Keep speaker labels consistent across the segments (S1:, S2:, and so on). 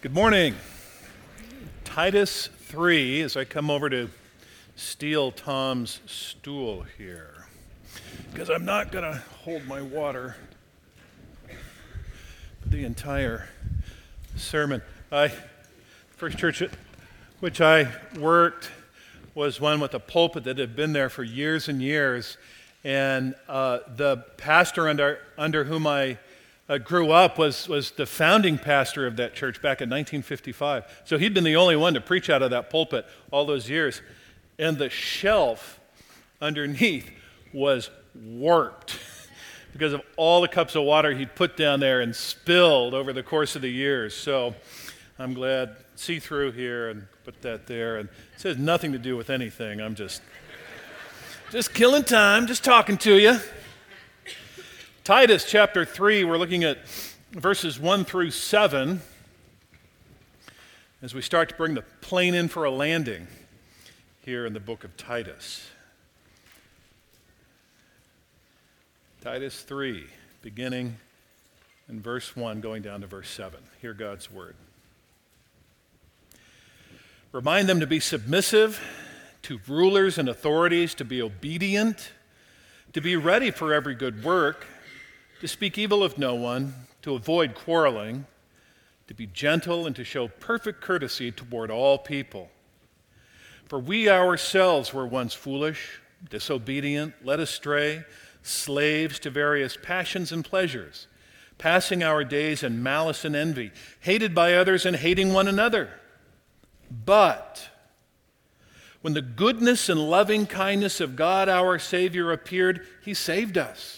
S1: Good morning. Titus 3, as I come over to steal Tom's stool here, because I'm not going to hold my water the entire sermon. I, first church at which I worked was one with a pulpit that had been there for years and years, and uh, the pastor under, under whom I uh, grew up was, was the founding pastor of that church back in 1955. So he'd been the only one to preach out of that pulpit all those years. And the shelf underneath was warped because of all the cups of water he'd put down there and spilled over the course of the years. So I'm glad see through here and put that there. And it has nothing to do with anything. I'm just just killing time, just talking to you. Titus chapter 3, we're looking at verses 1 through 7 as we start to bring the plane in for a landing here in the book of Titus. Titus 3, beginning in verse 1, going down to verse 7. Hear God's word. Remind them to be submissive to rulers and authorities, to be obedient, to be ready for every good work to speak evil of no one, to avoid quarreling, to be gentle, and to show perfect courtesy toward all people. For we ourselves were once foolish, disobedient, led astray, slaves to various passions and pleasures, passing our days in malice and envy, hated by others and hating one another. But when the goodness and loving kindness of God our Savior appeared, He saved us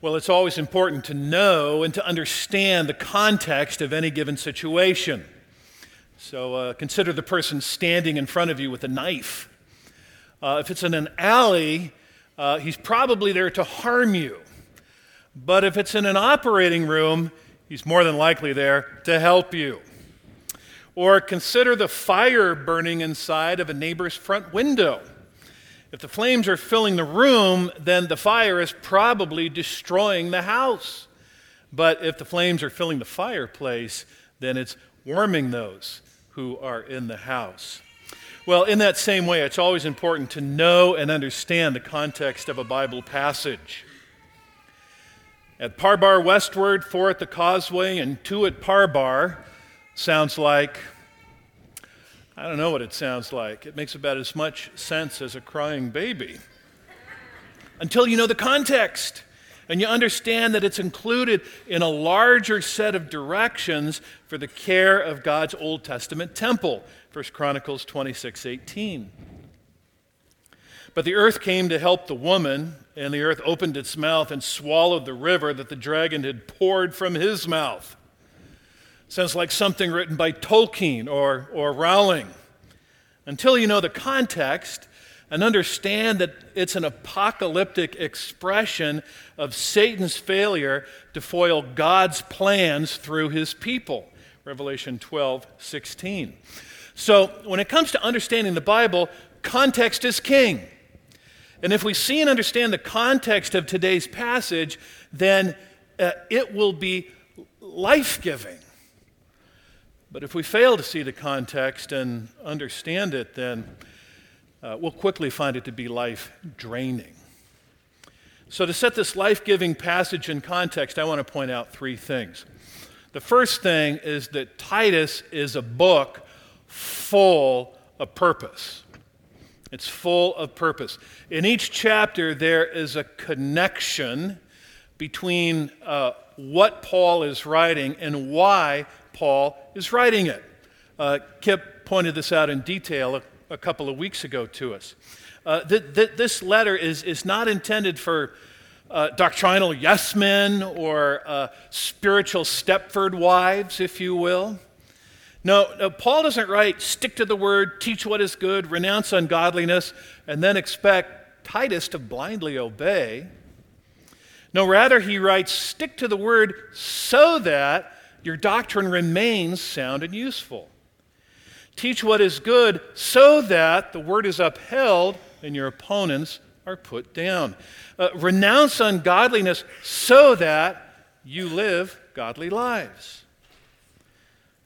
S1: Well, it's always important to know and to understand the context of any given situation. So uh, consider the person standing in front of you with a knife. Uh, if it's in an alley, uh, he's probably there to harm you. But if it's in an operating room, he's more than likely there to help you. Or consider the fire burning inside of a neighbor's front window. If the flames are filling the room, then the fire is probably destroying the house. But if the flames are filling the fireplace, then it's warming those who are in the house. Well, in that same way, it's always important to know and understand the context of a Bible passage. At Parbar westward, four at the causeway, and two at Parbar sounds like I don't know what it sounds like. It makes about as much sense as a crying baby. Until you know the context and you understand that it's included in a larger set of directions for the care of God's Old Testament temple. 1 Chronicles 26 18. But the earth came to help the woman, and the earth opened its mouth and swallowed the river that the dragon had poured from his mouth. Sounds like something written by Tolkien or, or Rowling. Until you know the context and understand that it's an apocalyptic expression of Satan's failure to foil God's plans through his people. Revelation 12, 16. So, when it comes to understanding the Bible, context is king. And if we see and understand the context of today's passage, then uh, it will be life giving. But if we fail to see the context and understand it, then uh, we'll quickly find it to be life draining. So, to set this life giving passage in context, I want to point out three things. The first thing is that Titus is a book full of purpose. It's full of purpose. In each chapter, there is a connection between uh, what Paul is writing and why Paul is writing it. Uh, Kip pointed this out in detail a, a couple of weeks ago to us. Uh, th- th- this letter is, is not intended for, uh, doctrinal yes men or uh, spiritual Stepford wives, if you will. No, no, Paul doesn't write, stick to the word, teach what is good, renounce ungodliness, and then expect Titus to blindly obey. No, rather, he writes, stick to the word so that your doctrine remains sound and useful. Teach what is good so that the word is upheld and your opponents are put down. Uh, renounce ungodliness so that you live godly lives.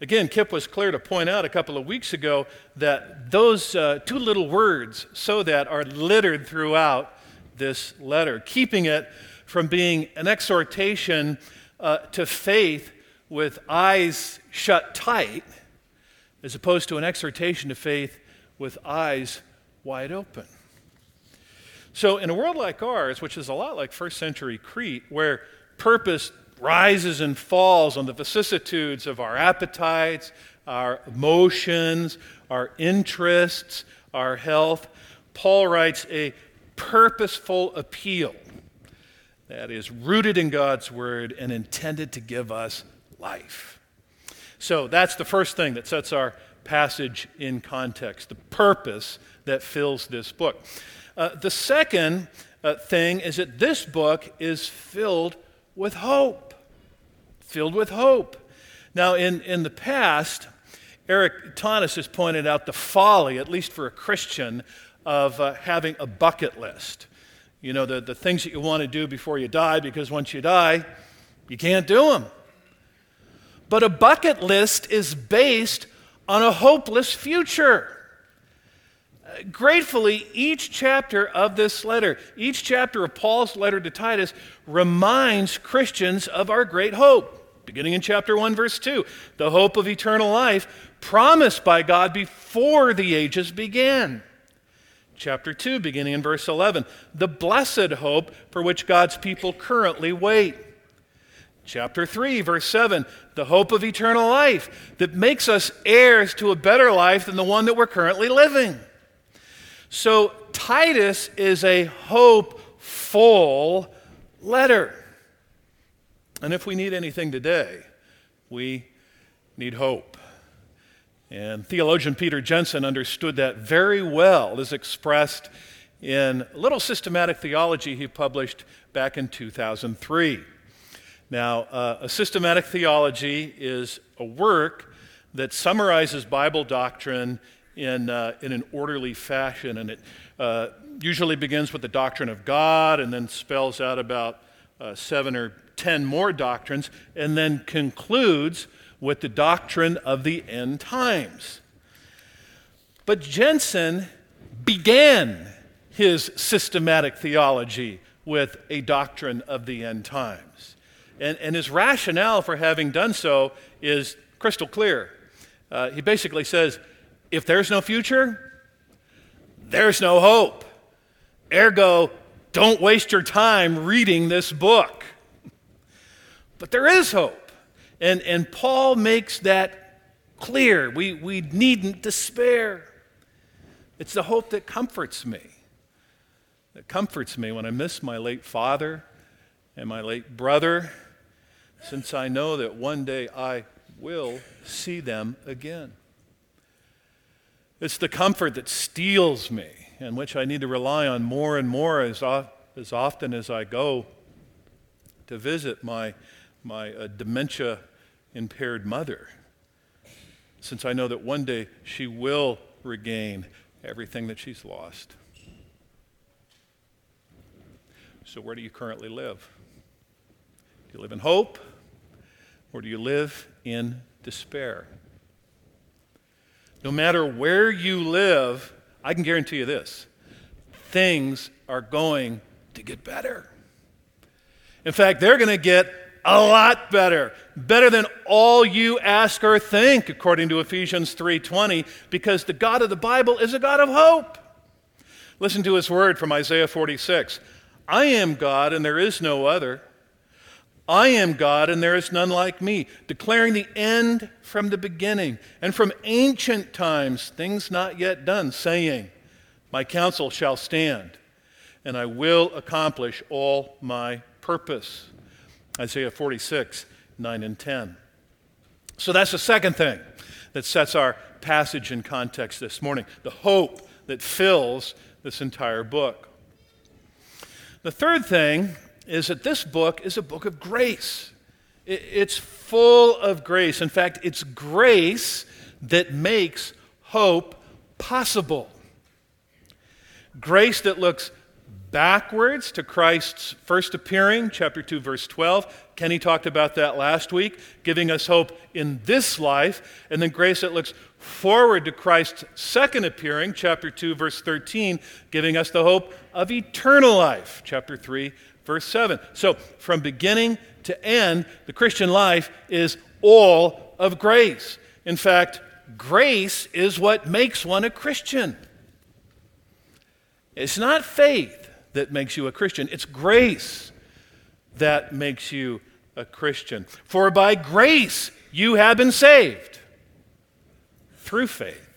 S1: Again, Kip was clear to point out a couple of weeks ago that those uh, two little words, so that, are littered throughout this letter, keeping it from being an exhortation uh, to faith with eyes shut tight, as opposed to an exhortation to faith with eyes wide open. So, in a world like ours, which is a lot like first century Crete, where purpose rises and falls on the vicissitudes of our appetites, our emotions, our interests, our health. Paul writes a purposeful appeal that is rooted in God's word and intended to give us life. So that's the first thing that sets our passage in context, the purpose that fills this book. Uh, the second uh, thing is that this book is filled with hope filled with hope. Now, in, in the past, Eric Thomas has pointed out the folly, at least for a Christian, of uh, having a bucket list. You know, the, the things that you want to do before you die, because once you die, you can't do them. But a bucket list is based on a hopeless future. gratefully, each chapter of this letter, each chapter of Paul's letter to Titus, reminds Christians of our great hope beginning in chapter 1, verse 2. The hope of eternal life promised by God before the ages began. Chapter 2, beginning in verse 11. The blessed hope for which God's people currently wait. Chapter 3, verse 7. The hope of eternal life that makes us heirs to a better life than the one that we're currently living. So, Titus is a hopeful letter. And if we need anything today, we need hope. And theologian Peter Jensen understood that very well, as expressed in a little systematic theology he published back in 2003. Now, uh, a systematic theology is a work that summarizes Bible doctrine in, uh, in an orderly fashion, and it uh, usually begins with the doctrine of God and then spells out about uh, seven or 10 more doctrines, and then concludes with the doctrine of the end times. But Jensen began his systematic theology with a doctrine of the end times. And, and his rationale for having done so is crystal clear. Uh, he basically says if there's no future, there's no hope. Ergo, don't waste your time reading this book. But there is hope. And, and Paul makes that clear. We, we needn't despair. It's the hope that comforts me. That comforts me when I miss my late father and my late brother, since I know that one day I will see them again. It's the comfort that steels me and which I need to rely on more and more as, as often as I go to visit my, my uh, dementia impaired mother, since I know that one day she will regain everything that she's lost. So, where do you currently live? Do you live in hope or do you live in despair? No matter where you live, I can guarantee you this things are going to get better. In fact, they're going to get a lot better. Better than all you ask or think, according to Ephesians 3:20, because the God of the Bible is a God of hope. Listen to his word from Isaiah 46. I am God and there is no other. I am God and there is none like me, declaring the end from the beginning and from ancient times, things not yet done, saying, My counsel shall stand and I will accomplish all my purpose. Isaiah 46, 9 and 10. So that's the second thing that sets our passage in context this morning the hope that fills this entire book. The third thing is that this book is a book of grace. It's full of grace. In fact, it's grace that makes hope possible. Grace that looks backwards to Christ's first appearing, chapter 2, verse 12. Kenny talked about that last week, giving us hope in this life. And then grace that looks forward to Christ's second appearing, chapter 2, verse 13, giving us the hope of eternal life, chapter 3, verse 7. So from beginning to end, the Christian life is all of grace. In fact, grace is what makes one a Christian. It's not faith that makes you a Christian. It's grace that makes you a Christian. For by grace you have been saved through faith.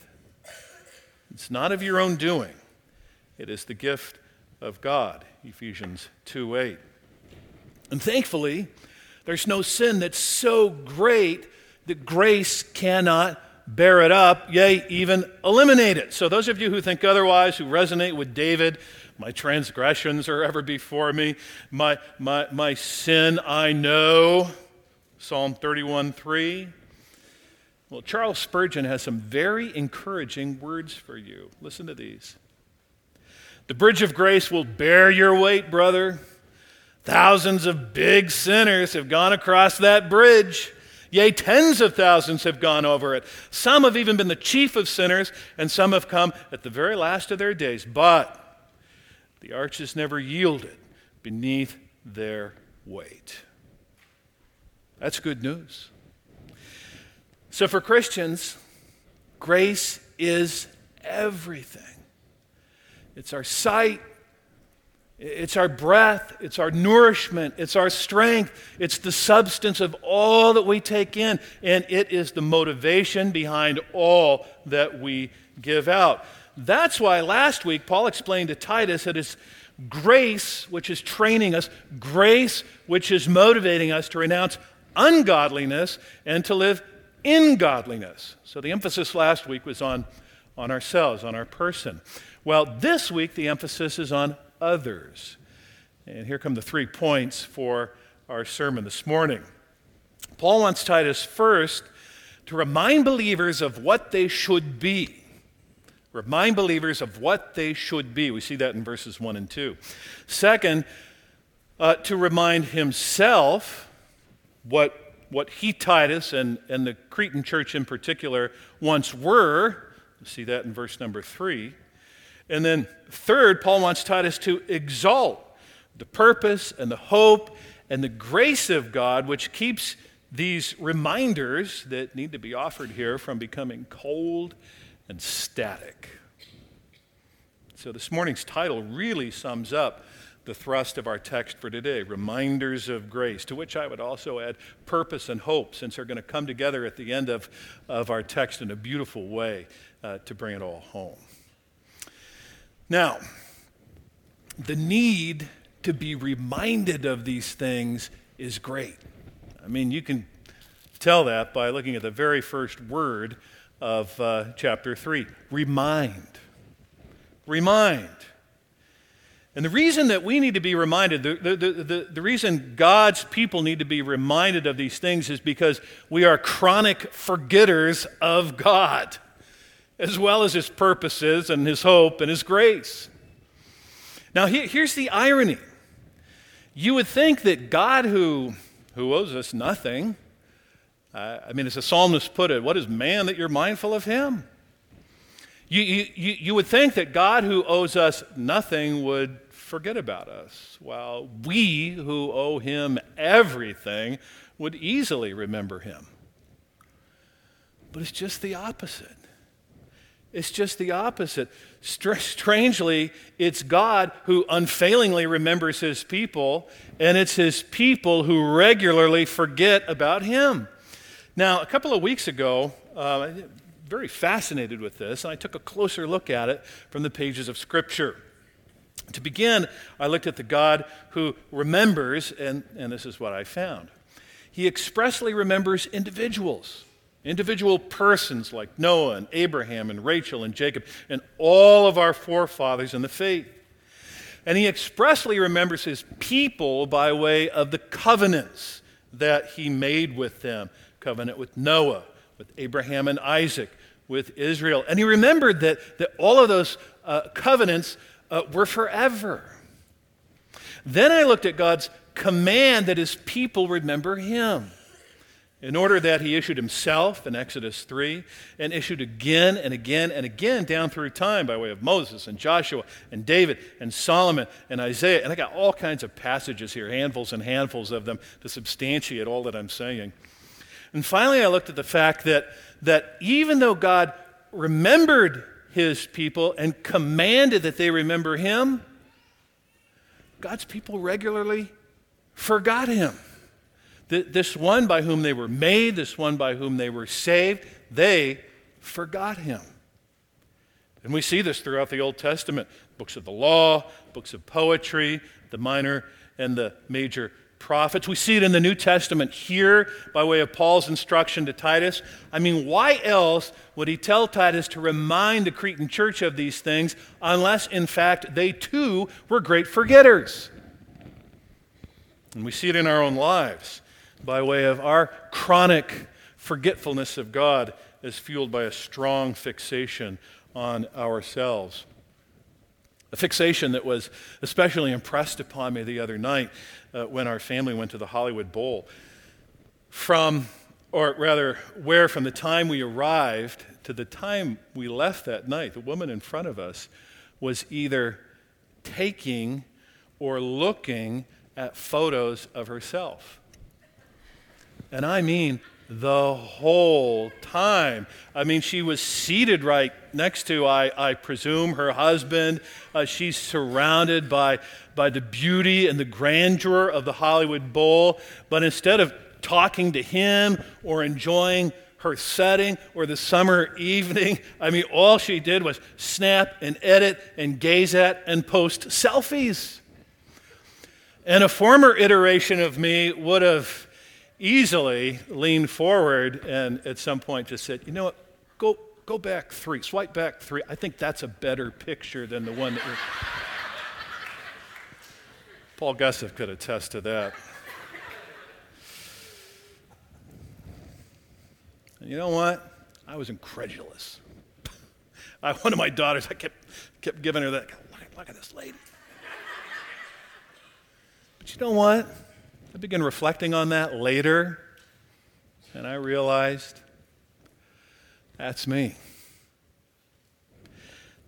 S1: It's not of your own doing, it is the gift of God. Ephesians 2 8. And thankfully, there's no sin that's so great that grace cannot bear it up, yea, even eliminate it. So, those of you who think otherwise, who resonate with David, my transgressions are ever before me. My, my, my sin I know. Psalm 31 3. Well, Charles Spurgeon has some very encouraging words for you. Listen to these. The bridge of grace will bear your weight, brother. Thousands of big sinners have gone across that bridge. Yea, tens of thousands have gone over it. Some have even been the chief of sinners, and some have come at the very last of their days. But the arches never yielded beneath their weight. That's good news. So, for Christians, grace is everything. It's our sight, it's our breath, it's our nourishment, it's our strength, it's the substance of all that we take in, and it is the motivation behind all that we give out. That's why last week Paul explained to Titus that it's grace which is training us, grace which is motivating us to renounce ungodliness and to live in godliness. So the emphasis last week was on, on ourselves, on our person. Well, this week the emphasis is on others. And here come the three points for our sermon this morning. Paul wants Titus first to remind believers of what they should be. Remind believers of what they should be. We see that in verses 1 and 2. Second, uh, to remind himself what, what he, Titus, and, and the Cretan church in particular once were. We see that in verse number 3. And then, third, Paul wants Titus to exalt the purpose and the hope and the grace of God, which keeps these reminders that need to be offered here from becoming cold and static. So, this morning's title really sums up the thrust of our text for today reminders of grace, to which I would also add purpose and hope, since they're going to come together at the end of, of our text in a beautiful way uh, to bring it all home. Now, the need to be reminded of these things is great. I mean, you can tell that by looking at the very first word of uh, chapter 3 remind. Remind. And the reason that we need to be reminded, the, the, the, the, reason God's people need to be reminded of these things is because we are chronic forgetters of God, as well as His purposes and His hope and His grace. Now, here's the irony you would think that God, who, who owes us nothing, uh, I mean, as the psalmist put it, what is man that you're mindful of him? You, you, you would think that God, who owes us nothing, would forget about us, while we, who owe him everything, would easily remember him. But it's just the opposite. It's just the opposite. Str- strangely, it's God who unfailingly remembers his people, and it's his people who regularly forget about him. Now, a couple of weeks ago, uh, very fascinated with this, and I took a closer look at it from the pages of Scripture. To begin, I looked at the God who remembers, and, and this is what I found. He expressly remembers individuals, individual persons like Noah and Abraham and Rachel and Jacob and all of our forefathers in the faith. And he expressly remembers his people by way of the covenants that he made with them covenant with Noah, with Abraham and Isaac, with Israel. And he remembered that, that all of those uh, covenants uh, were forever. Then I looked at God's command that his people remember him. In order that he issued himself in Exodus 3 and issued again and again and again down through time by way of Moses and Joshua and David and Solomon and Isaiah. And I got all kinds of passages here, handfuls and handfuls of them to substantiate all that I'm saying. And finally, I looked at the fact that, that even though God remembered his people and commanded that they remember him, God's people regularly forgot him. This one by whom they were made, this one by whom they were saved, they forgot him. And we see this throughout the Old Testament books of the law, books of poetry, the minor and the major prophets. We see it in the New Testament here by way of Paul's instruction to Titus. I mean, why else would he tell Titus to remind the Cretan church of these things unless, in fact, they too were great forgetters? And we see it in our own lives by way of our chronic forgetfulness of God is fueled by a strong fixation on ourselves. A fixation that was especially impressed upon me the other night uh, when our family went to the Hollywood Bowl. From, or rather, where from the time we arrived to the time we left that night, the woman in front of us was either taking or looking at photos of herself. And I mean the whole time. I mean, she was seated right next to, I, I presume, her husband. Uh, she's surrounded by, by the beauty and the grandeur of the Hollywood Bowl. But instead of talking to him or enjoying her setting or the summer evening, I mean, all she did was snap and edit and gaze at and post selfies. And a former iteration of me would have easily leaned forward and at some point just said, you know what, go, go back three, swipe back three. I think that's a better picture than the one that you're. Paul Gustav could attest to that. And you know what? I was incredulous. I, one of my daughters, I kept, kept giving her that, look, look at this lady. But you know what? I began reflecting on that later, and I realized that's me.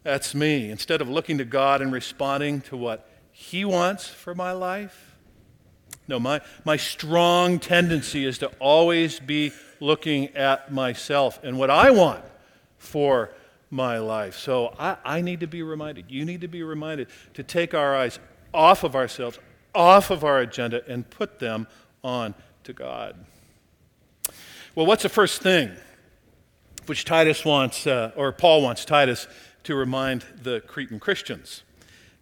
S1: That's me. Instead of looking to God and responding to what He wants for my life, no, my, my strong tendency is to always be looking at myself and what I want for my life. So I, I need to be reminded, you need to be reminded to take our eyes off of ourselves, off of our agenda and put them on to God. Well, what's the first thing which Titus wants, uh, or Paul wants Titus to remind the Cretan Christians?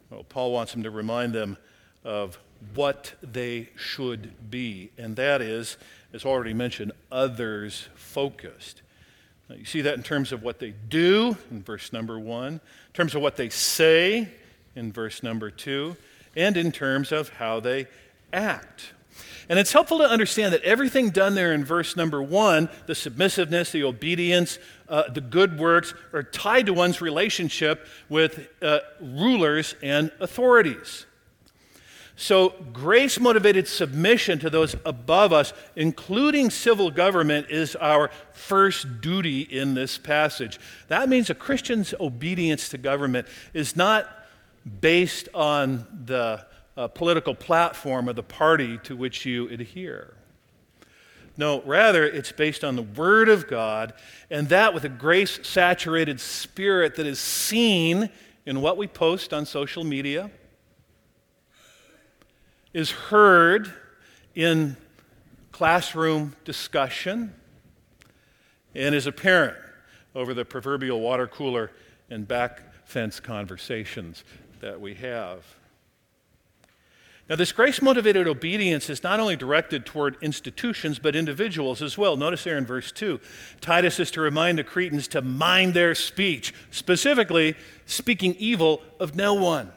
S1: Well, Paul wants him to remind them of what they should be, and that is, as already mentioned, others focused. Now, you see that in terms of what they do in verse number one, in terms of what they say in verse number two, and in terms of how they act. And it's helpful to understand that everything done there in verse number one, the submissiveness, the obedience, uh, the good works, are tied to one's relationship with uh, rulers and authorities. So, grace motivated submission to those above us, including civil government, is our first duty in this passage. That means a Christian's obedience to government is not based on the uh, political platform of the party to which you adhere. No, rather, it's based on the Word of God, and that with a grace saturated spirit that is seen in what we post on social media, is heard in classroom discussion, and is apparent over the proverbial water cooler and back fence conversations that we have. Now, this grace motivated obedience is not only directed toward institutions, but individuals as well. Notice there in verse 2, Titus is to remind the Cretans to mind their speech, specifically, speaking evil of no one.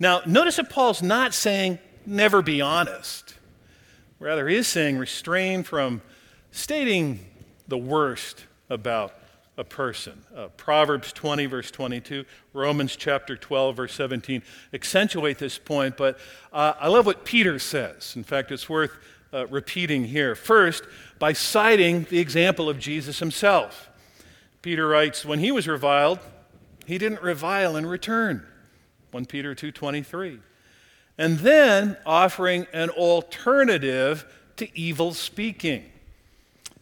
S1: Now, notice that Paul's not saying never be honest. Rather, he is saying restrain from stating the worst about a person. Uh, Proverbs 20, verse 22, Romans chapter 12, verse 17 accentuate this point, but uh, I love what Peter says. In fact, it's worth uh, repeating here. First, by citing the example of Jesus himself. Peter writes, When he was reviled, he didn't revile in return. 1 Peter 2:23. And then offering an alternative to evil speaking.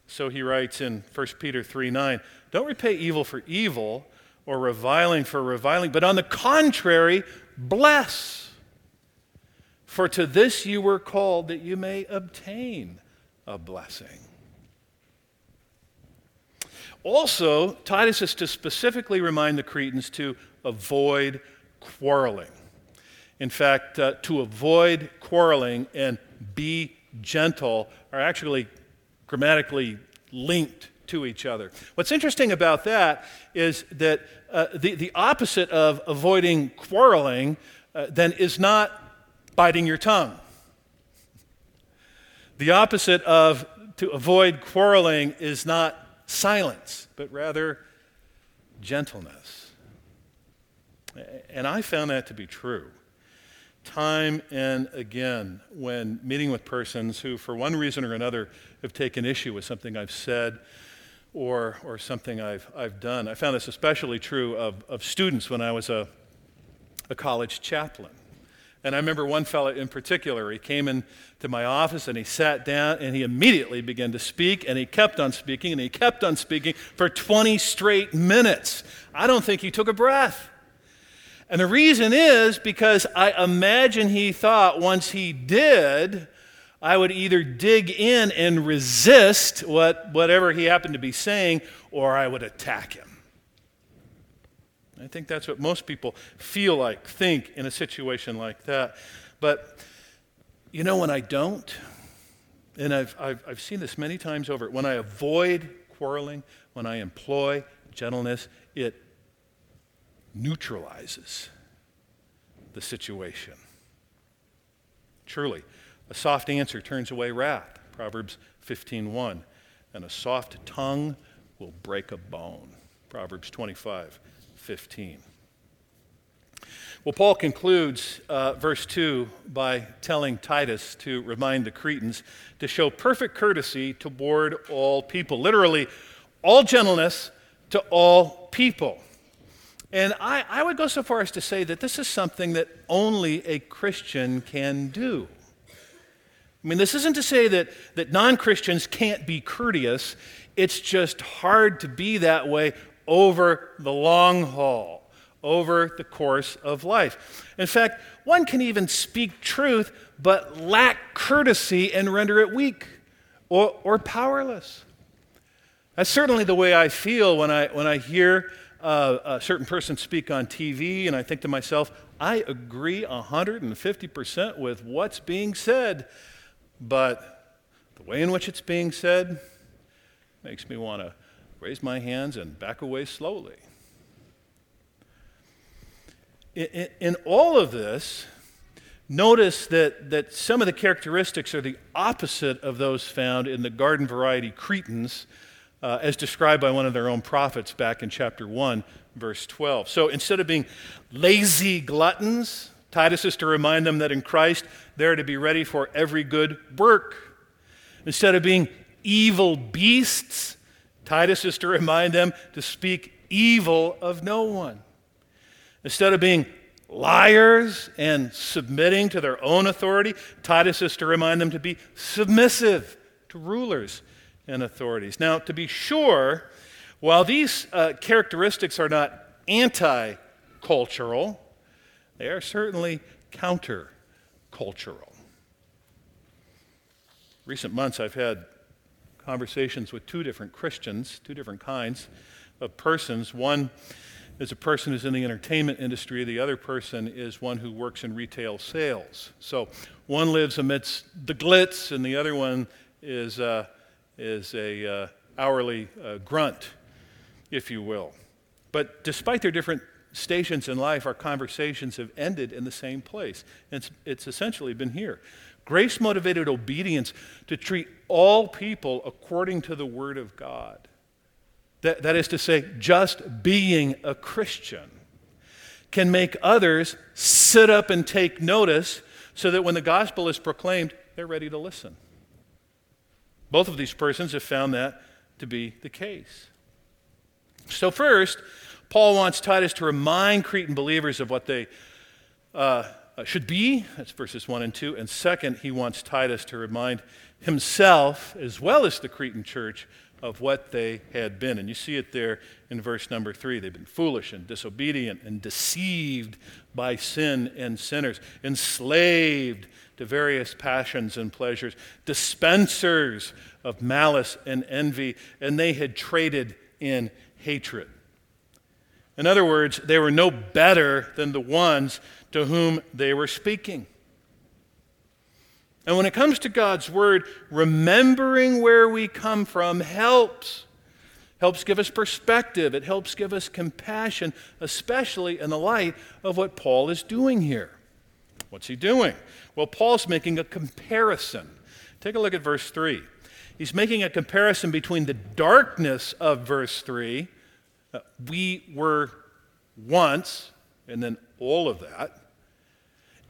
S1: So he writes in 1 Peter 3 9, don't repay evil for evil or reviling for reviling, but on the contrary, bless. For to this you were called that you may obtain a blessing. Also, Titus is to specifically remind the Cretans to avoid quarreling. In fact, uh, to avoid quarreling and be gentle are actually grammatically linked to each other. What's interesting about that is that uh, the, the opposite of avoiding quarreling uh, then is not biting your tongue. The opposite of to avoid quarreling is not silence, but rather gentleness. And I found that to be true time and again when meeting with persons who, for one reason or another, have taken issue with something I've said or, or something I've, I've done. I found this especially true of, of students when I was a, a college chaplain. And I remember one fellow in particular, he came into my office and he sat down and he immediately began to speak and he kept on speaking and he kept on speaking for 20 straight minutes. I don't think he took a breath. And the reason is because I imagine he thought once he did, I would either dig in and resist what, whatever he happened to be saying, or I would attack him. I think that's what most people feel like, think in a situation like that. But, you know, when I don't, and I've, I've, I've seen this many times over, when I avoid quarreling, when I employ gentleness, it neutralizes the situation. Truly, a soft answer turns away wrath. Proverbs 15:1. And a soft tongue will break a bone. Proverbs 25:15. Well, Paul concludes uh, verse 2 by telling Titus to remind the Cretans to show perfect courtesy toward all people. Literally, all gentleness to all people. And I, I would go so far as to say that this is something that only a Christian can do. I mean, this isn't to say that, that non Christians can't be courteous, it's just hard to be that way over the long haul, over the course of life. In fact, one can even speak truth but lack courtesy and render it weak or, or powerless. That's certainly the way I feel when I, when I hear uh, a certain person speak on TV, and I think to myself, I agree 150% with what's being said. But the way in which it's being said makes me want to raise my hands and back away slowly. In, in, in, all of this, notice that, that some of the characteristics are the opposite of those found in the garden variety Cretans, uh, as described by one of their own prophets back in chapter 1, verse 12. So instead of being lazy gluttons, Titus is to remind them that in Christ they're to be ready for every good work. Instead of being evil beasts, Titus is to remind them to speak evil of no one. Instead of being liars and submitting to their own authority, Titus is to remind them to be submissive to rulers and authorities. Now, to be sure, while these uh, characteristics are not anti cultural, they are certainly counter-cultural. Recent months, I've had conversations with two different Christians, two different kinds of persons. One is a person who's in the entertainment industry, the other person is one who works in retail sales. So one lives amidst the glitz, and the other one is, uh, is a uh, hourly uh, grunt, if you will. But despite their different stations in life, our conversations have ended in the same place. It's, it's essentially been here. Grace motivated obedience to treat all people according to the Word of God. That, that is to say, just being a Christian can make others sit up and take notice so that when the gospel is proclaimed, they're ready to listen. Both of these persons have found that to be the case. So, first, Paul wants Titus to remind Cretan believers of what they uh, should be. That's verses 1 and 2. And second, he wants Titus to remind himself, as well as the Cretan church, of what they had been. And you see it there in verse number three. They've been foolish and disobedient and deceived by sin and sinners, enslaved to various passions and pleasures, dispensers of malice and envy, and they had traded in hatred. In other words, they were no better than the ones to whom they were speaking. And when it comes to God's word, remembering where we come from helps. Helps give us perspective. It helps give us compassion, especially in the light of what Paul is doing here. What's he doing? Well, Paul's making a comparison. Take a look at verse 3. He's making a comparison between the darkness of verse 3, uh, we were once, and then all of that,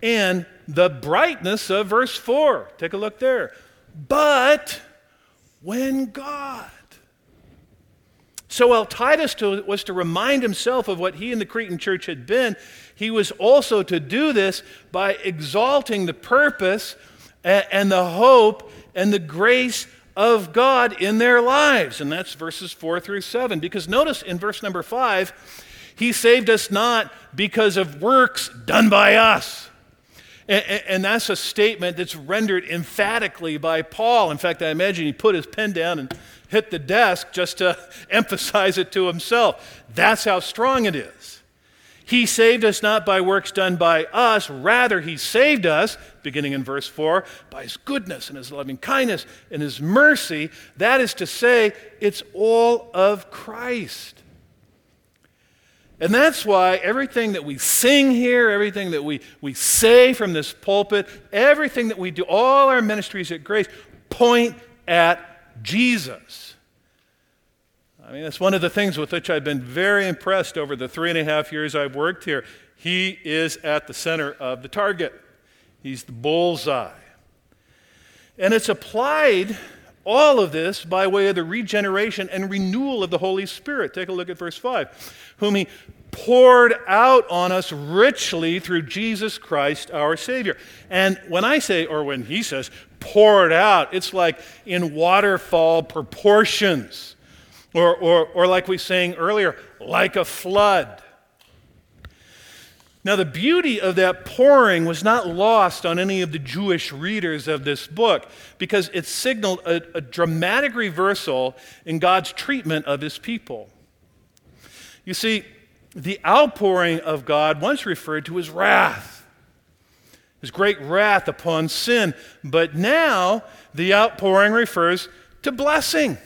S1: and the brightness of verse 4. Take a look there. But when God. So while Titus to, was to remind himself of what he and the Cretan church had been, he was also to do this by exalting the purpose and, and the hope and the grace of God in their lives. And that's verses 4 through 7. Because notice in verse number 5, he saved us not because of works done by us. And, that's a statement that's rendered emphatically by Paul. In fact, I imagine he put his pen down and hit the desk just to emphasize it to himself. That's how strong it is. He saved us not by works done by us, rather, He saved us, beginning in verse 4, by His goodness and His loving kindness and His mercy. That is to say, it's all of Christ. And that's why everything that we sing here, everything that we, we say from this pulpit, everything that we do, all our ministries at Grace point at Jesus. I mean, that's one of the things with which I've been very impressed over the three and a half years I've worked here. He is at the center of the target, he's the bullseye. And it's applied all of this by way of the regeneration and renewal of the Holy Spirit. Take a look at verse 5. Whom he poured out on us richly through Jesus Christ our Savior. And when I say, or when he says, poured out, it's like in waterfall proportions. Or, or, or like we sang earlier, like a flood. Now, the beauty of that pouring was not lost on any of the Jewish readers of this book because it signaled a, a, dramatic reversal in God's treatment of his people. You see, the outpouring of God once referred to as wrath, his great wrath upon sin, but now the outpouring refers to blessing.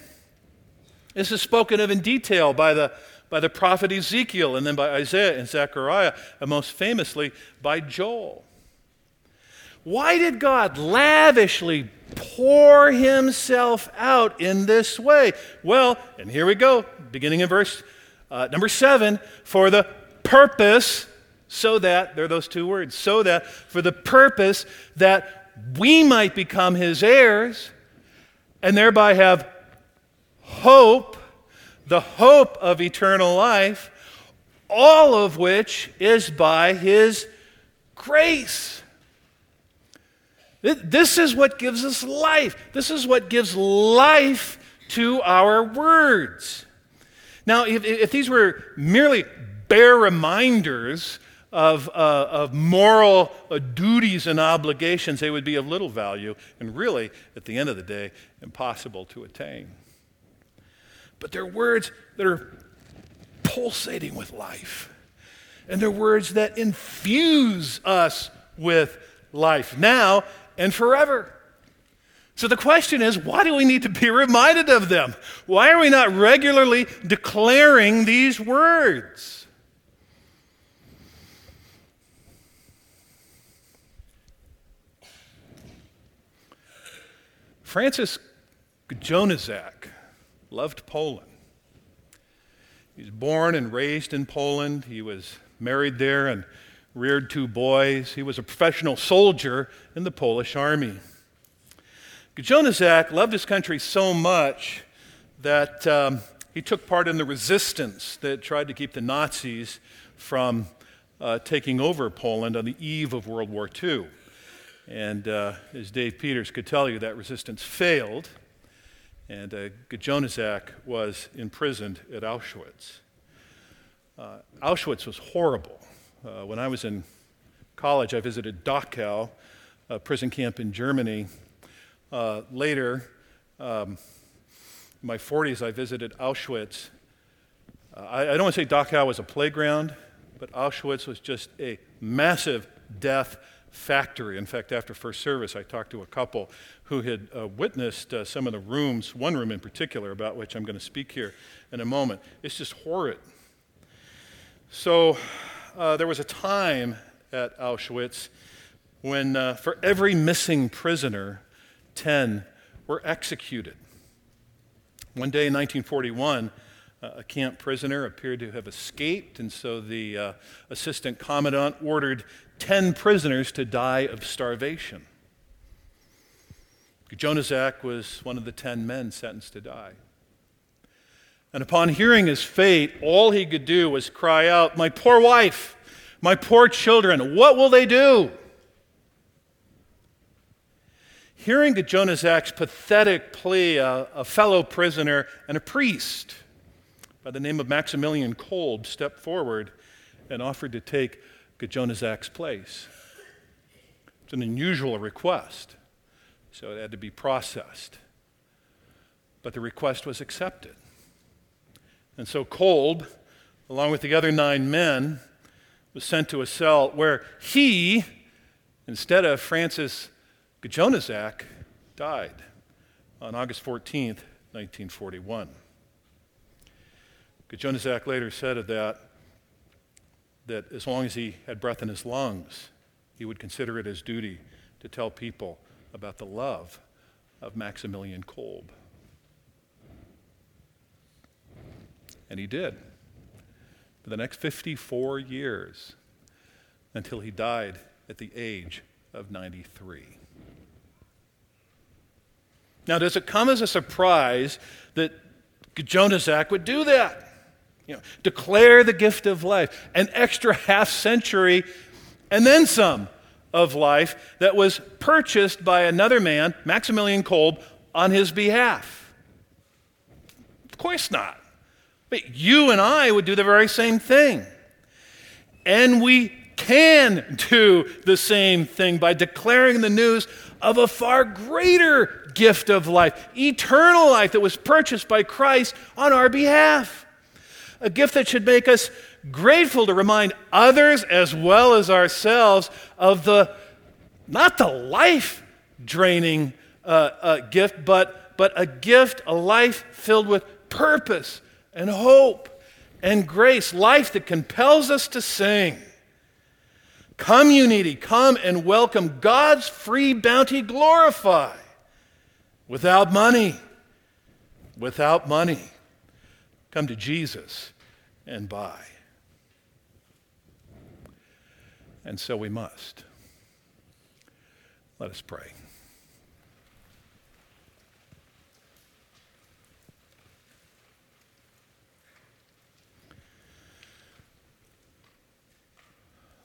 S1: This is spoken of in detail by the by the prophet Ezekiel, and then by Isaiah and Zechariah, and most famously by Joel. Why did God lavishly pour himself out in this way? Well, and here we go, beginning in verse uh, number seven, for the purpose, so that, there are those two words, so that, for the purpose that we might become his heirs and thereby have hope the hope of eternal life, all of which is by His grace. This is what gives us life. This is what gives life to our words. Now, if, if these were merely bare reminders of, uh, of moral uh, duties and obligations, they would be of little value and really, at the end of the day, impossible to attain but they're words that are pulsating with life. And they're words that infuse us with life now and forever. So the question is, why do we need to be reminded of them? Why are we not regularly declaring these words? Francis Gjonaszak loved Poland. He was born and raised in Poland. He was married there and reared two boys. He was a professional soldier in the Polish army. Gjonaszak loved his country so much that um, he took part in the resistance that tried to keep the Nazis from uh, taking over Poland on the eve of World War II. And uh, as Dave Peters could tell you, that resistance failed, and uh, was imprisoned at Auschwitz. Uh, Auschwitz was horrible. Uh, when I was in college, I visited Dachau, a prison camp in Germany, uh, later, um, in my 40s, I visited Auschwitz. Uh, I, I, don't want to say Dachau was a playground, but Auschwitz was just a massive death factory. In fact, after first service, I talked to a couple who had uh, witnessed uh, some of the rooms, one room in particular, about which I'm going to speak here in a moment. It's just horrid. So, uh, there was a time at Auschwitz when, uh, for every missing prisoner, 10 were executed. One day in 1941, uh, a camp prisoner appeared to have escaped, and so the uh, assistant commandant ordered 10 prisoners to die of starvation. Gjonaszak was one of the 10 men sentenced to die. And upon hearing his fate, all he could do was cry out, My poor wife, my poor children, what will they do? Hearing Gjonaszak's pathetic plea, a, a fellow prisoner and a priest by the name of Maximilian Kolbe stepped forward and offered to take Gjonaszak's place. It's an unusual request, so it had to be processed. But the request was accepted. And so Kolbe, along with the other nine men, was sent to a cell where he, instead of Francis Gjonaszak died on August 14th, 1941. Gjonaszak later said of that that as long as he had breath in his lungs, he would consider it his duty to tell people about the love of Maximilian Kolbe. And he did for the next 54 years until he died at the age of 93. Now, does it come as a surprise that Gjonaszak would do that? You know, declare the gift of life, an extra half century and then some of life that was purchased by another man, Maximilian Kolbe, on his behalf. Of course not. But you and I would do the very same thing. And we can do the same thing by declaring the news of a far greater gift of life, eternal life that was purchased by Christ on our behalf. A gift that should make us grateful to remind others as well as ourselves of the, not the life draining uh, uh, gift, but, but a gift, a life filled with purpose and hope and grace, life that compels us to sing. Needy, come and welcome God's free bounty glorify without money. Without money. Come to Jesus and buy. And so we must. Let us pray.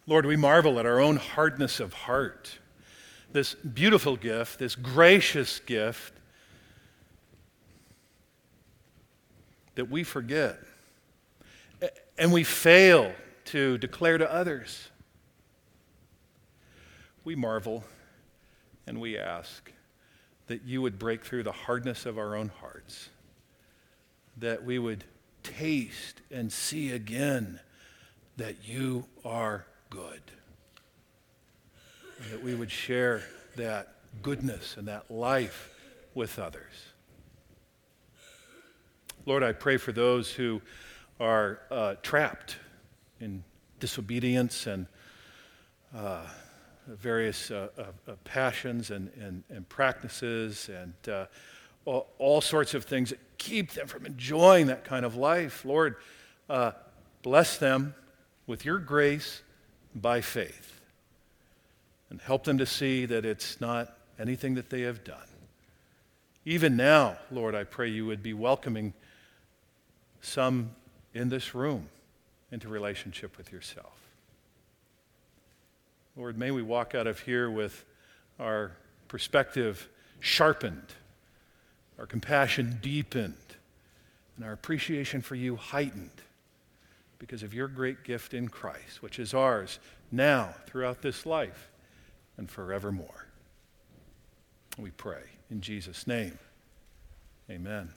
S1: Lord, we marvel at our own hardness of heart this beautiful gift, this gracious gift that we forget. And we fail to declare to others. We marvel and we ask that you would break through the hardness of our own hearts, that we would taste and see again that you are good. And that we would share that goodness and that life with others. Lord, I pray for those who are uh, trapped in disobedience and uh, various uh, uh, uh passions and, and, and, practices and uh, all, all, sorts of things that keep them from enjoying that kind of life. Lord, bless them with your grace by faith and help them to see that it's not anything that they have done. Even now, Lord, I pray you would be welcoming some in this room into relationship with yourself. Lord, may we walk out of here with our perspective sharpened, our compassion deepened, and our appreciation for you heightened because of your great gift in Christ, which is ours now throughout this life and forevermore. We pray in Jesus' name. Amen.